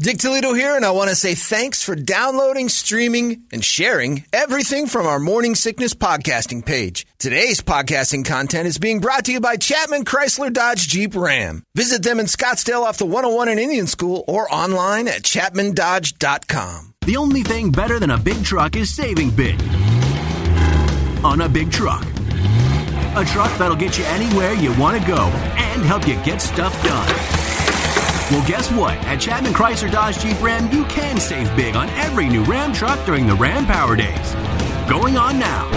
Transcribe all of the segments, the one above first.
Dick Toledo here, and I want to say thanks for downloading, streaming, and sharing everything from our Morning Sickness podcasting page. Today's podcasting content is being brought to you by Chapman Chrysler Dodge Jeep Ram. Visit them in Scottsdale off the 101 in Indian School or online at chapmandodge.com. The only thing better than a big truck is saving big on a big truck. A truck that'll get you anywhere you want to go and help you get stuff done. Well, guess what? At Chapman Chrysler Dodge Jeep Ram, you can save big on every new Ram truck during the Ram Power Days. Going on now.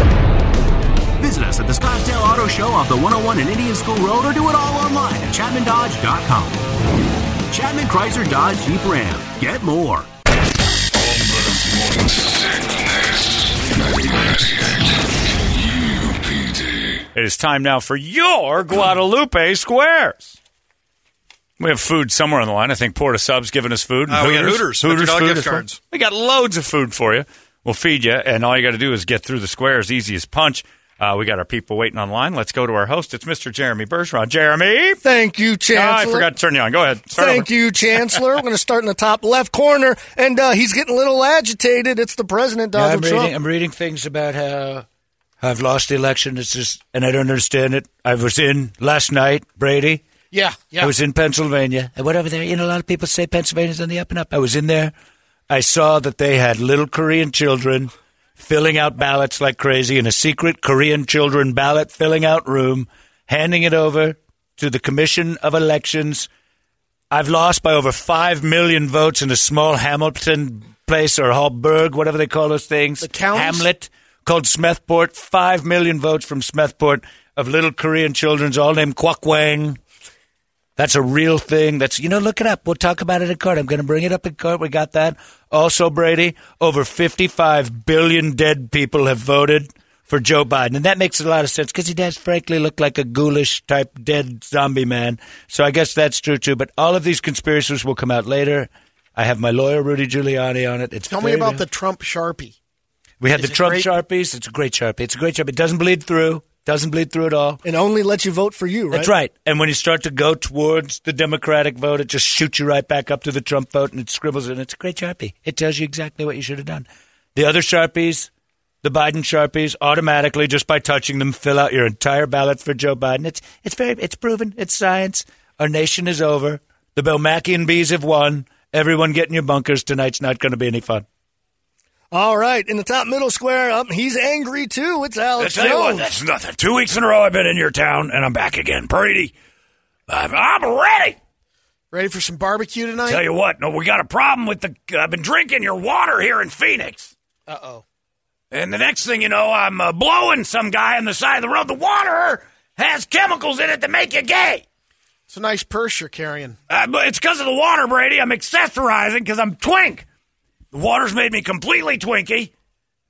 Visit us at the Scottsdale Auto Show off the 101 and Indian School Road or do it all online at ChapmanDodge.com. Chapman Chrysler Dodge Jeep Ram. Get more. It is time now for your Guadalupe Squares. We have food somewhere on the line. I think Port of Subs giving us food. Uh, we got Hooters. Hooters $50 food gift as well. We got loads of food for you. We'll feed you, and all you got to do is get through the squares easy as punch. Uh, we got our people waiting online. Let's go to our host. It's Mr. Jeremy Bergeron. Jeremy? Thank you, Ah, I forgot to turn you on. Go ahead. Start Thank over. you, Chancellor. We're going to start in the top left corner, and uh, he's getting a little agitated. It's the president, Yeah, I'm Trump. reading. I'm reading things about how I've lost the election. It's just, and I don't understand it. I was in last night, Brady. Yeah, yeah. I was in Pennsylvania, and whatever there. You know, a lot of people say Pennsylvania's on the up and up. I was in there. I saw that they had little Korean children filling out ballots like crazy in a secret Korean children ballot filling out room, handing it over to the Commission of Elections. I've lost by over five million votes in a small Hamilton place or Hallberg, whatever they call those things. The counties? Hamlet called Smethport. Five million votes from Smethport of little Korean children's all named Kwak Wang. That's a real thing. That's you know, look it up. We'll talk about it in court. I'm going to bring it up in court. We got that. Also, Brady, over 55 billion dead people have voted for Joe Biden, and that makes a lot of sense because he does, frankly, look like a ghoulish type dead zombie man. So I guess that's true too. But all of these conspiracies will come out later. I have my lawyer Rudy Giuliani on it. It's Tell me about the Trump Sharpie. We had Is the Trump great? sharpies. It's a great sharpie. It's a great sharpie. It doesn't bleed through. Doesn't bleed through at all. And only lets you vote for you, right? That's right. And when you start to go towards the Democratic vote, it just shoots you right back up to the Trump vote and it scribbles it. It's a great Sharpie. It tells you exactly what you should have done. The other Sharpies, the Biden Sharpies, automatically, just by touching them, fill out your entire ballot for Joe Biden. It's, it's very, it's proven. It's science. Our nation is over. The Belmachian bees have won. Everyone get in your bunkers. Tonight's not going to be any fun. All right. In the top middle square, up, he's angry too. It's Alex I tell you what, Jones. that's nothing. Two weeks in a row I've been in your town, and I'm back again. Brady, I'm, I'm ready. Ready for some barbecue tonight? Tell you what, no, we got a problem with the. I've been drinking your water here in Phoenix. Uh oh. And the next thing you know, I'm uh, blowing some guy on the side of the road. The water has chemicals in it that make you gay. It's a nice purse you're carrying. Uh, but it's because of the water, Brady. I'm accessorizing because I'm twink. The water's made me completely twinky.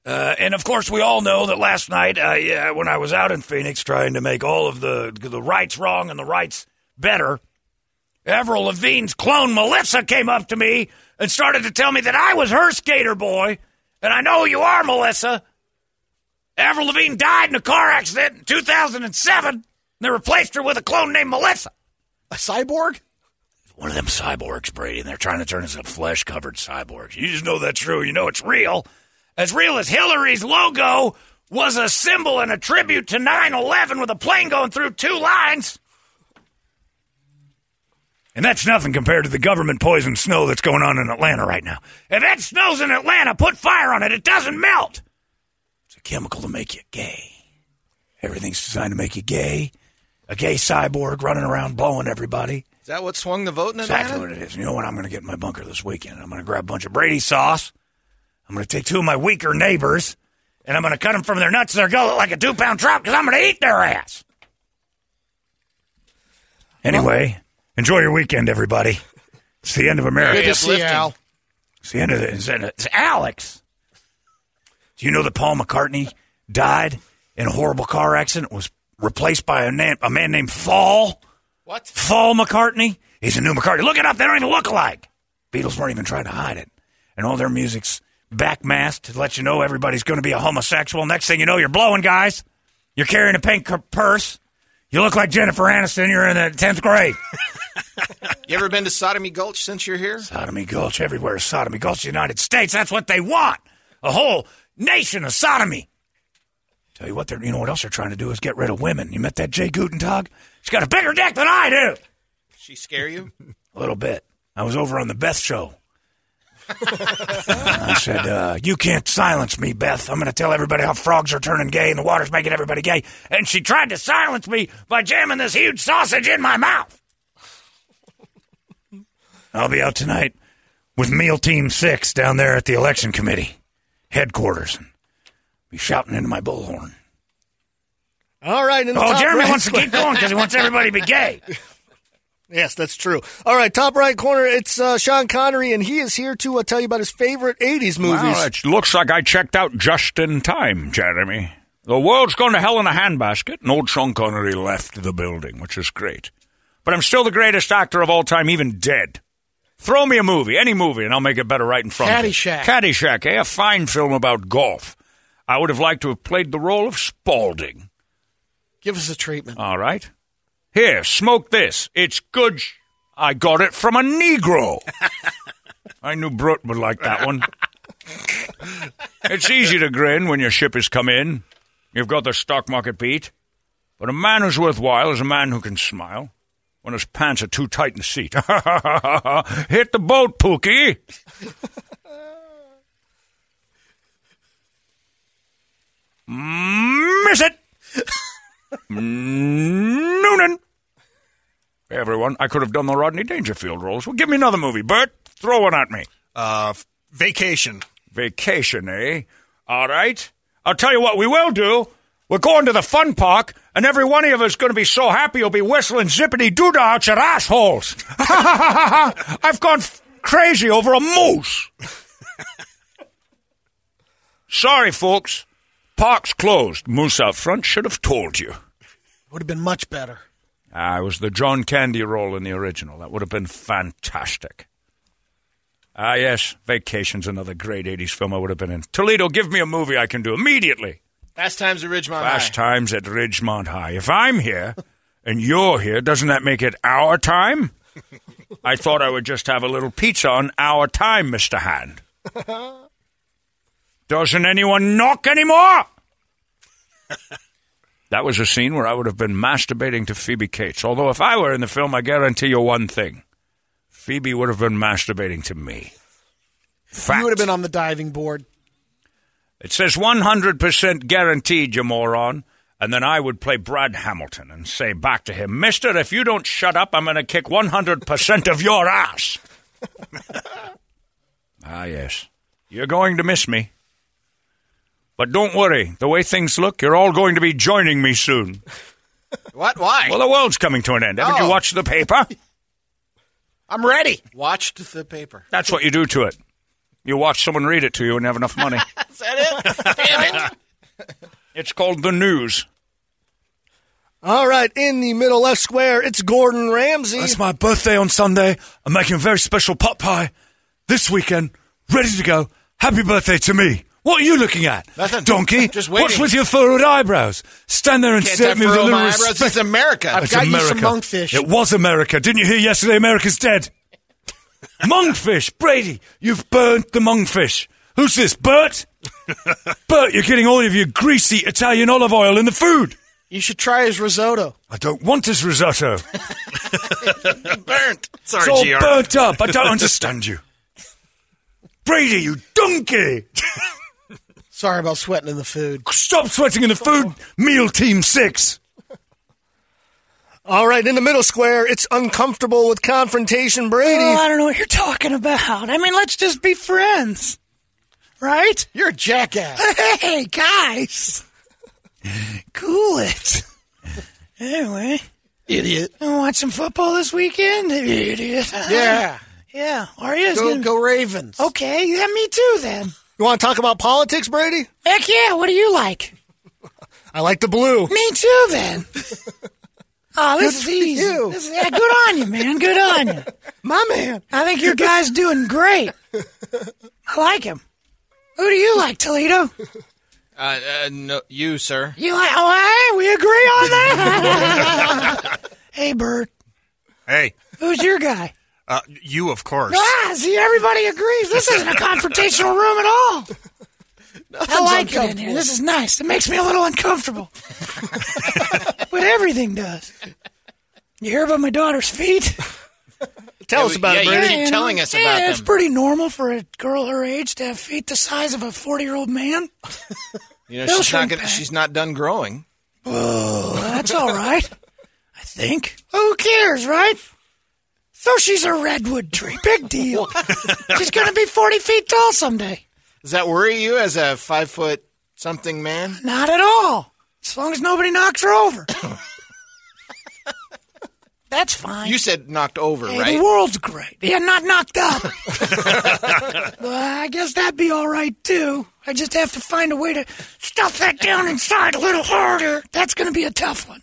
Uh, and of course, we all know that last night, uh, yeah, when I was out in Phoenix trying to make all of the the rights wrong and the rights better, Avril Lavigne's clone Melissa came up to me and started to tell me that I was her skater boy. And I know who you are, Melissa. Avril Lavigne died in a car accident in 2007. And they replaced her with a clone named Melissa. A cyborg? One of them cyborgs, Brady, and they're trying to turn us into flesh covered cyborgs. You just know that's true. You know it's real. As real as Hillary's logo was a symbol and a tribute to 9 11 with a plane going through two lines. And that's nothing compared to the government poison snow that's going on in Atlanta right now. If that snow's in Atlanta, put fire on it. It doesn't melt. It's a chemical to make you gay. Everything's designed to make you gay. A gay cyborg running around blowing everybody. Is that what swung the vote in Exactly what it is. You know what I'm going to get in my bunker this weekend? I'm going to grab a bunch of Brady sauce. I'm going to take two of my weaker neighbors, and I'm going to cut them from their nuts to their gullet like a two pound trout because I'm going to eat their ass. Anyway, enjoy your weekend, everybody. It's the end of America. Good to see you, Al. It's the end of the, it's, it's Alex. Do you know that Paul McCartney died in a horrible car accident? Was replaced by a, na- a man named Faul. What? Faul McCartney. He's a new McCartney. Look it up. They don't even look alike. Beatles weren't even trying to hide it, and all their music's backmasked to let you know everybody's going to be a homosexual. Next thing you know, you're blowing guys. You're carrying a pink purse. You look like Jennifer Aniston. You're in the tenth grade. You ever been to Sodomy Gulch since you're here? Sodomy Gulch everywhere. Sodomy Gulch, United States. That's what they want. A whole nation of sodomy. Tell you what, they're, you know what else they're trying to do is get rid of women. You met that Jay Gutentag? She's got a bigger dick than I do. She scare you? A little bit. I was over on the Beth show. I said, uh, You can't silence me, Beth. I'm going to tell everybody how frogs are turning gay and the water's making everybody gay. And she tried to silence me by jamming this huge sausage in my mouth. I'll be out tonight with Meal Team 6 down there at the election committee headquarters and be shouting into my bullhorn. All right. In the Oh, top Jeremy right wants to keep going because he wants everybody to be gay. Yes, that's true. All right, top right corner. It's uh, Sean Connery, and he is here to uh, tell you about his favorite '80s movies. Well, it looks like I checked out just in time, Jeremy. The world's gone to hell in a handbasket, and old Sean Connery left the building, which is great. But I'm still the greatest actor of all time, even dead. Throw me a movie, any movie, and I'll make it better right in front of Caddyshack. you. Caddyshack, eh? A fine film about golf. I would have liked to have played the role of Spalding. Give us a treatment. All right. Here, smoke this. It's good. sh- I got it from a Negro. I knew Brut would like that one. it's easy to grin when your ship has come in. You've got the stock market beat. But a man who's worthwhile is a man who can smile when his pants are too tight in the seat. Hit the boat, Pookie. Miss it. Noonan. Hey, everyone, I could have done the Rodney Dangerfield roles. Well, give me another movie, Bert. Throw one at me. Uh, vacation. Vacation, eh? All right. I'll tell you what we will do. We're going to the fun park, and every one of us is going to be so happy you'll be whistling zippity doo out your assholes. Ha ha ha! I've gone f- crazy over a moose. Sorry, folks. Park's closed. Moose out front should have told you. Would have been much better. Ah, it was the John Candy role in the original. That would have been fantastic. Ah, yes, Vacation's another great 80s film I would have been in. Toledo, give me a movie I can do immediately. Fast Times at Ridgemont Fast High. Times at Ridgemont High. If I'm here and you're here, doesn't that make it our time? I thought I would just have a little pizza on our time, Mr. Hand. Doesn't anyone knock anymore? that was a scene where I would have been masturbating to Phoebe Cates. Although, if I were in the film, I guarantee you one thing Phoebe would have been masturbating to me. Fact. You would have been on the diving board. It says 100% guaranteed, you moron. And then I would play Brad Hamilton and say back to him, Mister, if you don't shut up, I'm going to kick 100% of your ass. ah, yes. You're going to miss me. But don't worry. The way things look, you're all going to be joining me soon. What? Why? Well, the world's coming to an end. Haven't you Oh. watched the paper? I'm ready. Watched the paper. That's what you do to it. You watch someone read it to you and have enough money. Is that it? Damn it. it's called the news. All right, in the middle left square, it's Gordon Ramsay. It's my birthday on Sunday. I'm making a very special pot pie this weekend. Ready to go. Happy birthday to me. What are you looking at? Nothing. Donkey. Just What's with your furrowed eyebrows? Stand there and Can't stare at me with a little my eyebrows. respect. It's America. I've It's got you some monkfish. It was America. Didn't you hear yesterday America's dead? monkfish. Brady, you've burnt the monkfish. Who's this, Bert? Bert, you're getting all of your greasy Italian olive oil in the food. You should try his risotto. I don't want this risotto. burnt. Sorry, It's all GR. burnt up. I don't understand you. Brady, you donkey! Sorry about sweating in the food. Stop sweating in the food, meal team six. All right, in the middle square, it's uncomfortable with confrontation Brady. Oh, I don't know what you're talking about. I mean, let's just be friends. Right? You're a jackass. Hey, guys. Cool it. Anyway, Idiot. wanna watch some football this weekend? Idiot. Yeah. Yeah, are you? Go, go Ravens. Okay, yeah, me too then. You want to talk about politics, Brady? Heck yeah, what do you like? I like the blue. Me too then. Oh, this Good is easy. you. This is, yeah, good on you, man. Good on you. My man. I think your guy's doing great. I like him. Who do you like, Toledo? Uh, uh, no, you, sir. You like? Oh, hey, we agree on that. hey, Bert, Hey, who's your guy? Uh, you, of course. Ah, see, everybody agrees. This isn't a confrontational room at all. I like it in here. This is nice. It makes me a little uncomfortable. but everything does. You hear about my daughter's feet? Tell us about yeah, it, you Brady. keep you know, telling us yeah, about It's them. pretty normal for a girl her age to have feet the size of a 40 year old man. You know, They'll she's not gonna, she's not done growing. Oh, that's all right. I think. Who cares, right? So she's a redwood tree. Big deal. she's going to be 40 feet tall someday. Does that worry you as a five foot something man? Not at all. As long as nobody knocks her over. That's fine. You said knocked over, Hey, right? The world's great. Yeah, not knocked up. well, I guess that'd be all right too. I just have to find a way to stuff that down inside a little harder. That's going to be a tough one.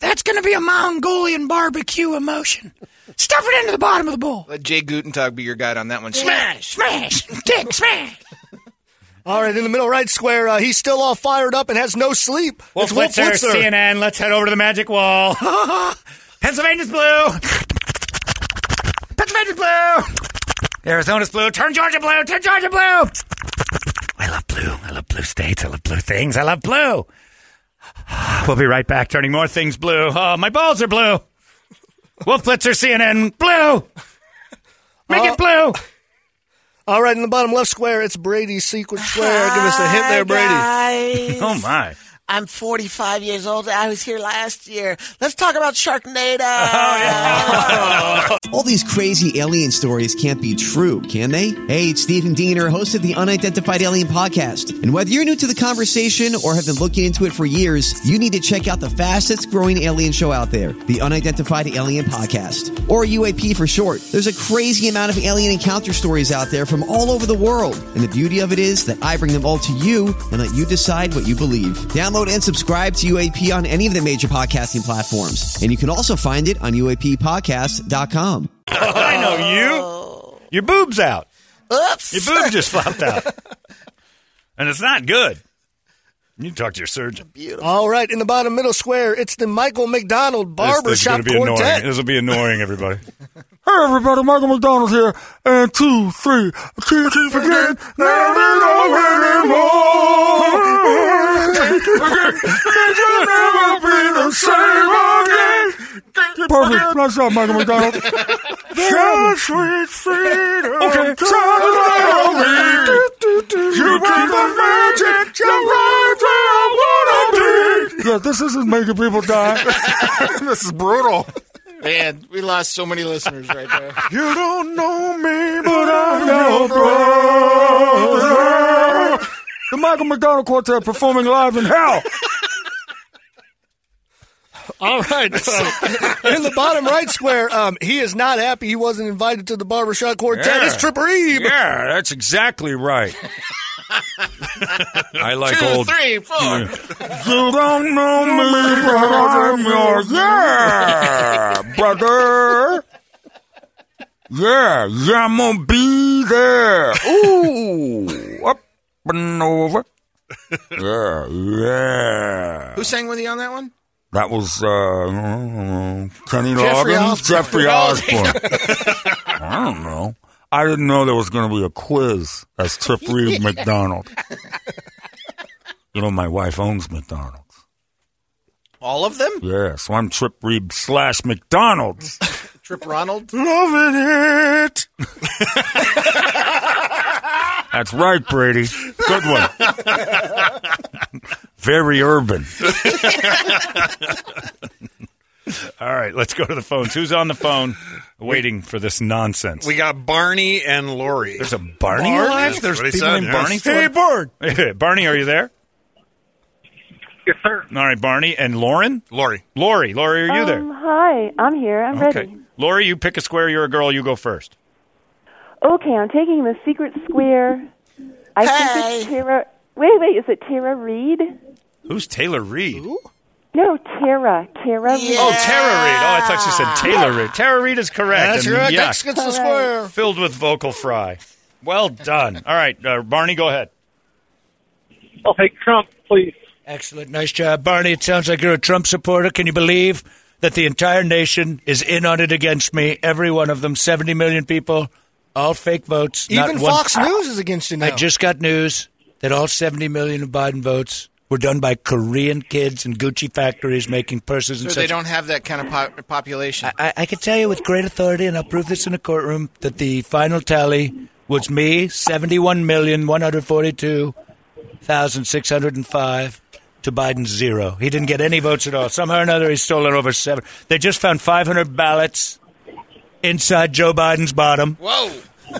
That's going to be a Mongolian barbecue emotion. Stuff it into the bottom of the bowl. Let Jay Gutentag be your guide on that one. Smash! Smash! Dick, smash! All right, in the middle right square, uh, he's still all fired up and has no sleep. it's Wolf Blitzer. CNN. Let's head over to the magic wall. Pennsylvania's blue. Pennsylvania's blue. Arizona's blue. Turn Georgia blue. Turn Georgia blue. I love blue. I love blue states. I love blue things. I love blue. We'll be right back. Turning more things blue. Oh, my balls are blue. Wolf Blitzer, CNN, blue. Make Uh, it blue. All right, in the bottom left square, it's Brady's secret square. Give us a hint there, Brady. Brady. Oh my. I'm 45 years old. I was here last year. Let's talk about Sharknado. All these crazy alien stories can't be true, can they? Hey, it's Stephen Diener, host of the Unidentified Alien Podcast. And whether you're new to the conversation or have been looking into it for years, you need to check out the fastest growing alien show out there, the Unidentified Alien Podcast, or UAP for short. There's a crazy amount of alien encounter stories out there from all over the world. And the beauty of it is that I bring them all to you and let you decide what you believe. Download and subscribe to UAP on any of the major podcasting platforms. And you can also find it on UAPpodcast.com. I know you. Your boob's out. Oops. Your boob just flopped out. and it's not good. You talk to your surgeon. All right, in the bottom middle square, it's the Michael McDonald Barbershop this, this is be Quartet. Annoying. This will be annoying, everybody. Hey everybody, Michael McDonald here. And two, three. Can't keep again. Never know anymore. It'll never be the same again. Perfect. Nice job, Michael McDonald. Just sweet freedom. Okay. Tell uh, me. You bring the magic. You're right where I wanna be. Yeah, this isn't making people die. this is brutal. Man, we lost so many listeners right there. You don't know me, but I know brother. The Michael McDonald Quartet performing live in hell. All right. in the bottom right square, um, he is not happy he wasn't invited to the Barbershop Quartet. Yeah. It's Trip Reeb. Yeah, that's exactly right. I like Two, old. three, four. You don't know me, but I'm your yeah, brother. Yeah, yeah, I'm gonna be there. Ooh, up and over. Yeah, yeah. Who sang with you on that one? That was uh, Kenny Jeffrey Loggins, Osborne. Jeffrey Osborne. I don't know. I didn't know there was going to be a quiz as Trip Reed McDonald. You know, my wife owns McDonald's. All of them? Yeah, so I'm Trip Reed slash McDonald's. Trip Ronald? Loving it. That's right, Brady. Good one. Very urban. All right, let's go to the phones. Who's on the phone waiting for this nonsense? We got Barney and Lori. There's a Barney Barney? alive? There's That's what he people said, named yes. Barney? Hey, Bart. Barney, are you there? Yes, sir. All right, Barney. And Lauren? Lori. Lori. Lori, are you there? Um, hi, I'm here. I'm Okay. ready. Lori, you pick a square. You're a girl. You go first. Okay, I'm taking the secret square. I think it's Tara. Wait, wait, is it Tara Reid? Who's Taylor Reed? No, Tara. Tara Reid. Oh, Tara Reid. Oh, I thought you said Taylor Reed. Tara Reid is correct. That's and right. yeah, Next gets the square. Filled with vocal fry. Well done. All right, uh, Barney, go ahead. I'll take Trump, please. Excellent. Nice job, Barney. It sounds like you're a Trump supporter. Can you believe that the entire nation is in on it against me? Every one of them, 70 million people, all fake votes. not Even one- Fox News is against you now. I just got news that all 70 million of Biden votes were done by Korean kids in Gucci factories making purses So and they don't have that kind of po- population. I, I can tell you with great authority, and I'll prove this in a courtroom, that the final tally was me, 71,142,605 to Biden's zero. He didn't get any votes at all. Somehow or another, he's stolen over seven. They just found 500 ballots inside Joe Biden's bottom. Whoa.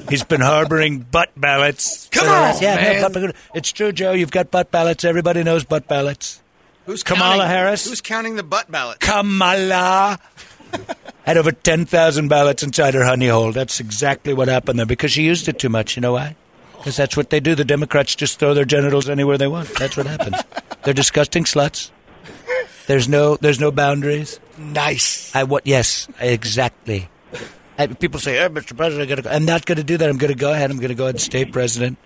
He's been harboring butt ballots. Come on, yeah, no, man. butt- it's true, Joe. You've got butt ballots. Everybody knows butt ballots. Who's Kamala counting, Harris? Who's counting the butt ballot? Kamala had over 10,000 ballots inside her honey hole. That's exactly what happened there because she used it too much. You know why? Because that's what they do. The Democrats just throw their genitals anywhere they want. That's what happens. They're disgusting sluts. There's no, there's no boundaries. Nice. I what? Yes, exactly. I, people say, "Hey, Mr. President, I gotta go." I'm not going to do that. I'm going to go ahead. I'm going to go ahead and stay president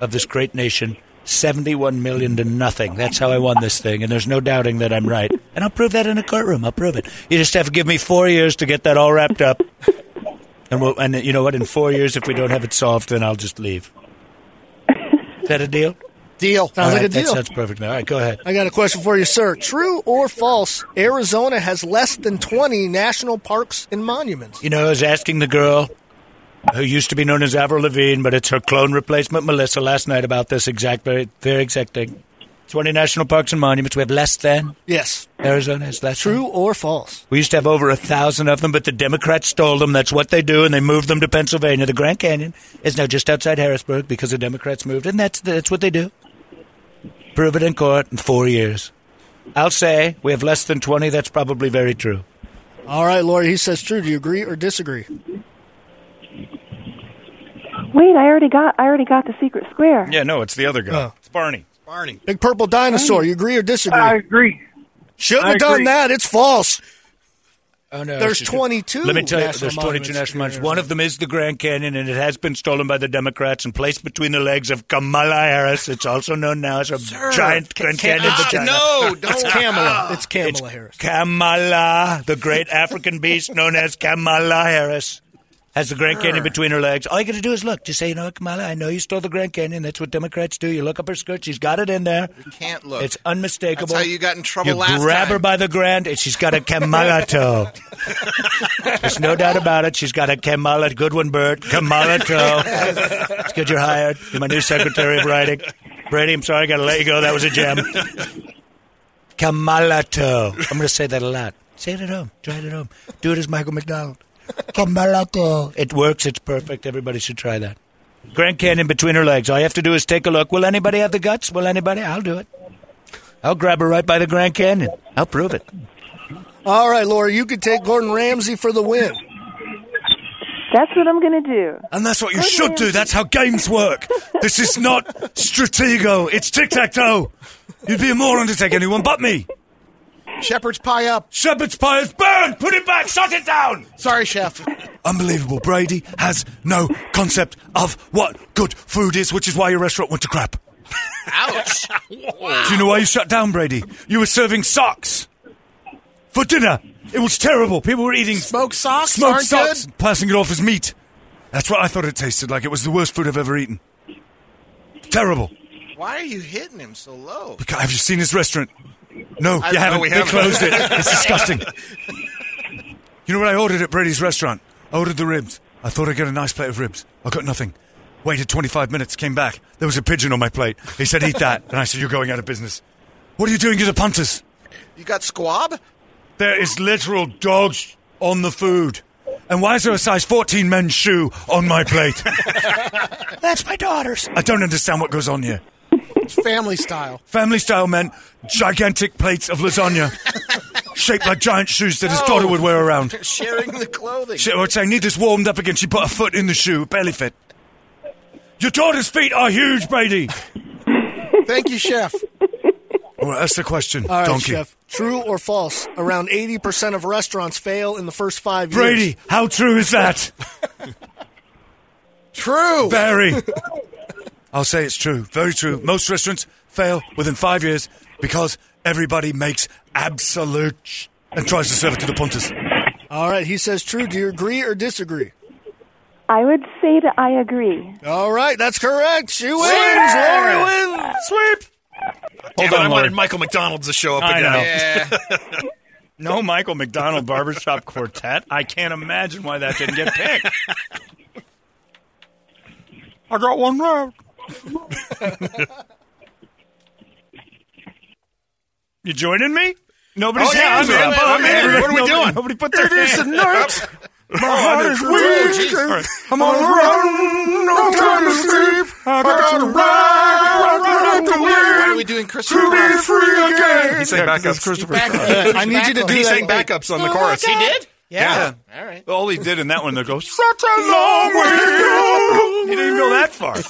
of this great nation. 71 million to nothing. That's how I won this thing, and there's no doubting that I'm right. And I'll prove that in a courtroom. I'll prove it. You just have to give me four years to get that all wrapped up. And, we'll, and you know what? In four years, if we don't have it solved, then I'll just leave. Is that a deal? Deal. Sounds All like right, a deal. That sounds perfect. All right, go ahead. I got a question for you, sir. True or false? Arizona has less than 20 national parks and monuments. You know, I was asking the girl who used to be known as Avril Lavigne, but it's her clone replacement, Melissa, last night about this exact, very, very exact thing. 20 national parks and monuments. We have less than. Yes. Arizona has less True or false? We used to have over a thousand of them, but the Democrats stole them. That's what they do, and they moved them to Pennsylvania. The Grand Canyon is now just outside Harrisburg because the Democrats moved, and that's that's what they do. Prove it in court in four years. I'll say we have less than twenty. That's probably very true. All right, Lori, he says true. Do you agree or disagree? Wait, I already got I already got the secret square. Yeah, no, it's the other guy. Oh. It's Barney. Barney. Big purple dinosaur. You agree or disagree? I agree. Shouldn't I have done that. It's false. Oh no, There's 22 Let me tell you, there's 22 national monuments. One of them is the Grand Canyon, and it has been stolen by the Democrats and placed between the legs of Kamala Harris. It's also known now as a giant Grand Canyon Ah, vagina. no, don't. It's Kamala. It's Kamala It's Harris. Kamala, the great African beast known as Kamala Harris, has the Grand Canyon between her legs. All you got to do is look. Just say, you know, what, Kamala, I know you stole the Grand Canyon. That's what Democrats do. You look up her skirt. She's got it in there. You can't look. It's unmistakable. That's how you got in trouble You last grab her by the grand, and she's got a Kamala toe. There's no doubt about it. She's got a Kamala. Good one, Bert. Kamala toe. It's good you're hired. You're my new secretary of writing. Brady, I'm sorry, I got to let you go. That was a gem. Kamala toe. I'm going to say that a lot. Say it at home. Try it at home. Do it as Michael McDonald. Kamala. It works. It's perfect. Everybody should try that. Grand Canyon between her legs. All you have to do is take a look. Will anybody have the guts? Will anybody? I'll do it. I'll grab her right by the Grand Canyon. I'll prove it. All right, Laura, you could take Gordon Ramsay for the win. That's what I'm going to do. And that's what you should do. That's how games work. This is not Stratego. It's tic tac toe. You'd be a moron to take anyone but me. Shepherd's pie up. Shepherd's pie is burned. Put it back. Shut it down. Sorry, chef. Unbelievable. Brady has no concept of what good food is, which is why your restaurant went to crap. Ouch. Do you know why you shut down, Brady? You were serving socks for dinner. It was terrible. People were eating Smoked socks smoked socks, good. passing it off as meat. That's what I thought it tasted like. It was the worst food I've ever eaten. Terrible. Why are you hitting him so low? Because- Have you seen his restaurant? No, I- you haven't. we they haven't. closed it. It's disgusting. You know what I ordered at Brady's restaurant? I ordered the ribs. I thought I'd get a nice plate of ribs. I got nothing. Waited 25 minutes, came back. There was a pigeon on my plate. He said, eat that. And I said, you're going out of business. What are you doing to the punters? You got squab? There is literal dogs on the food. And why is there a size 14 men's shoe on my plate? That's my daughter's. I don't understand what goes on here. Family style. Family style meant gigantic plates of lasagna. shaped like giant shoes that his daughter would wear around. Sharing the clothing. She would say, I need this warmed up again. She put her foot in the shoe, belly fit. Your daughter's feet are huge, Brady. Thank you, chef. Well, that's the question, All right, donkey. chef. True or false? Around 80% of restaurants fail in the first five years. Brady, how true is that? True. Very. I'll say it's true. Very true. Most restaurants fail within five years because everybody makes absolute and tries to serve it to the punters. All right, he says true. Do you agree or disagree? I would say that I agree. All right, that's correct. She wins. Lori wins. Sweep. Hold it, on, I Lori. wanted Michael McDonald's to show up I again. know. No Michael McDonald Barbershop Quartet. I can't imagine why that didn't get picked. I got one left. You joining me? Nobody's Oh, yeah, hands I'm are in. up. I'm in. What are we Nobody- doing? Nobody put their It is the night. Oh, My heart is Oh, weak. jeez. All right. I'm on the run. No time to sleep. I got to ride, ride, ride to What are we doing, Christopher? To be free again. He sang Yeah, 'cause backups. it's Christopher. I need you to do He that. sang backups on the chorus. He did? Yeah. All right. All he did in that one, they go, Such a long way. he didn't even go that far.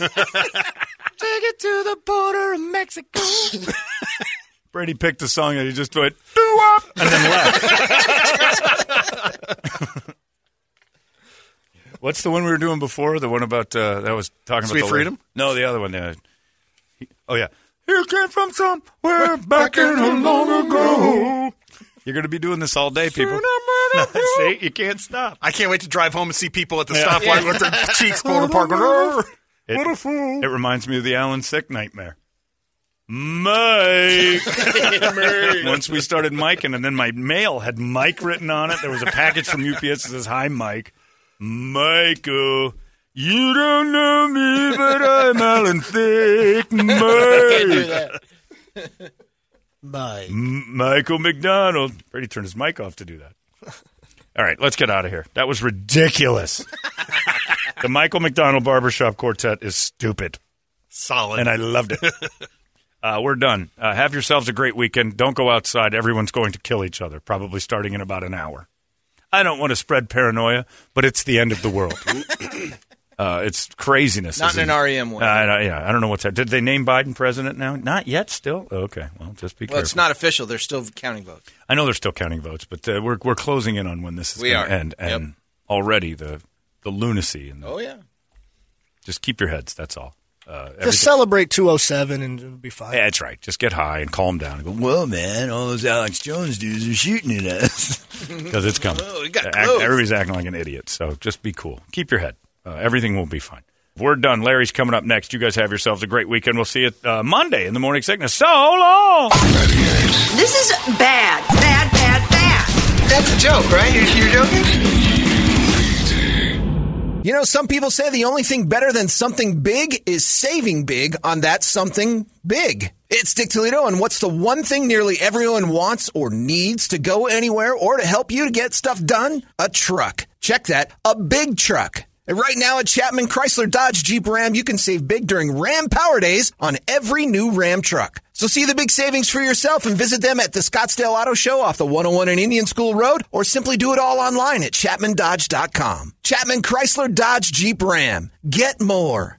Take it to the border of Mexico. Brady picked a song that he just went, do up, and then left. What's the one we were doing before? The one about, uh, that was talking Sweet about the Freedom? No, the other one. Uh, he- oh, yeah. You came from somewhere back in a long ago. You're going to be doing this all day, people. See, you can't stop. I can't wait to drive home and see people at the Yeah. stoplight with their cheeks pulled apart. Going, "Arr." It, What a fool. it reminds me of the Alan Sick nightmare. Mike. Once we started miking, and then my mail had Mike written on it. There was a package from UPS that says, Hi, Mike. Michael. You don't know me, but I'm Alan Thicke. Mike. Bye. M- Michael McDonald. Brady turned his mic off to do that. All right, let's get out of here. That was ridiculous. the Michael McDonald Barbershop Quartet is stupid, Solid. and I loved it. Uh, we're done. Uh, have yourselves a great weekend. Don't go outside. Everyone's going to kill each other, probably starting in about an hour. I don't want to spread paranoia, but it's the end of the world. Uh, it's craziness. Not in an? REM way. Uh, I- yeah, I don't know what's that. Did they name Biden president now? Not yet. Still. Okay. Well, just be Well, careful. it's not official. They're still counting votes. I know they're still counting votes, but uh, we're we're closing in on when this is We going to are. end, Yep. and already the the lunacy and the, Oh, yeah. just keep your heads. That's all. Uh, Just celebrate 207 and it'll be fine. Yeah, that's right. Just get high and calm down and go. Well, man, all those Alex Jones dudes are shooting at us because it's coming. Oh, it got Act- everybody's acting like an idiot. So just be cool. Keep your head. Uh, everything will be fine. We're done. Larry's coming up next. You guys have yourselves a great weekend. We'll see you uh, Monday in the morning sickness. So long. This is bad, bad, bad, bad. That's a joke, right? You're, you're joking? You know, some people say the only thing better than something big is saving big on that something big. It's Dick Toledo, and what's the one thing nearly everyone wants or needs to go anywhere or to help you to get stuff done? A truck. Check that, a big truck. And right now at Chapman Chrysler Dodge Jeep Ram, you can save big during Ram Power Days on every new Ram truck. So see the big savings for yourself and visit them at the Scottsdale Auto Show off the 101 and Indian School Road or simply do it all online at chapmandodge.com. Chapman Chrysler Dodge Jeep Ram. Get more.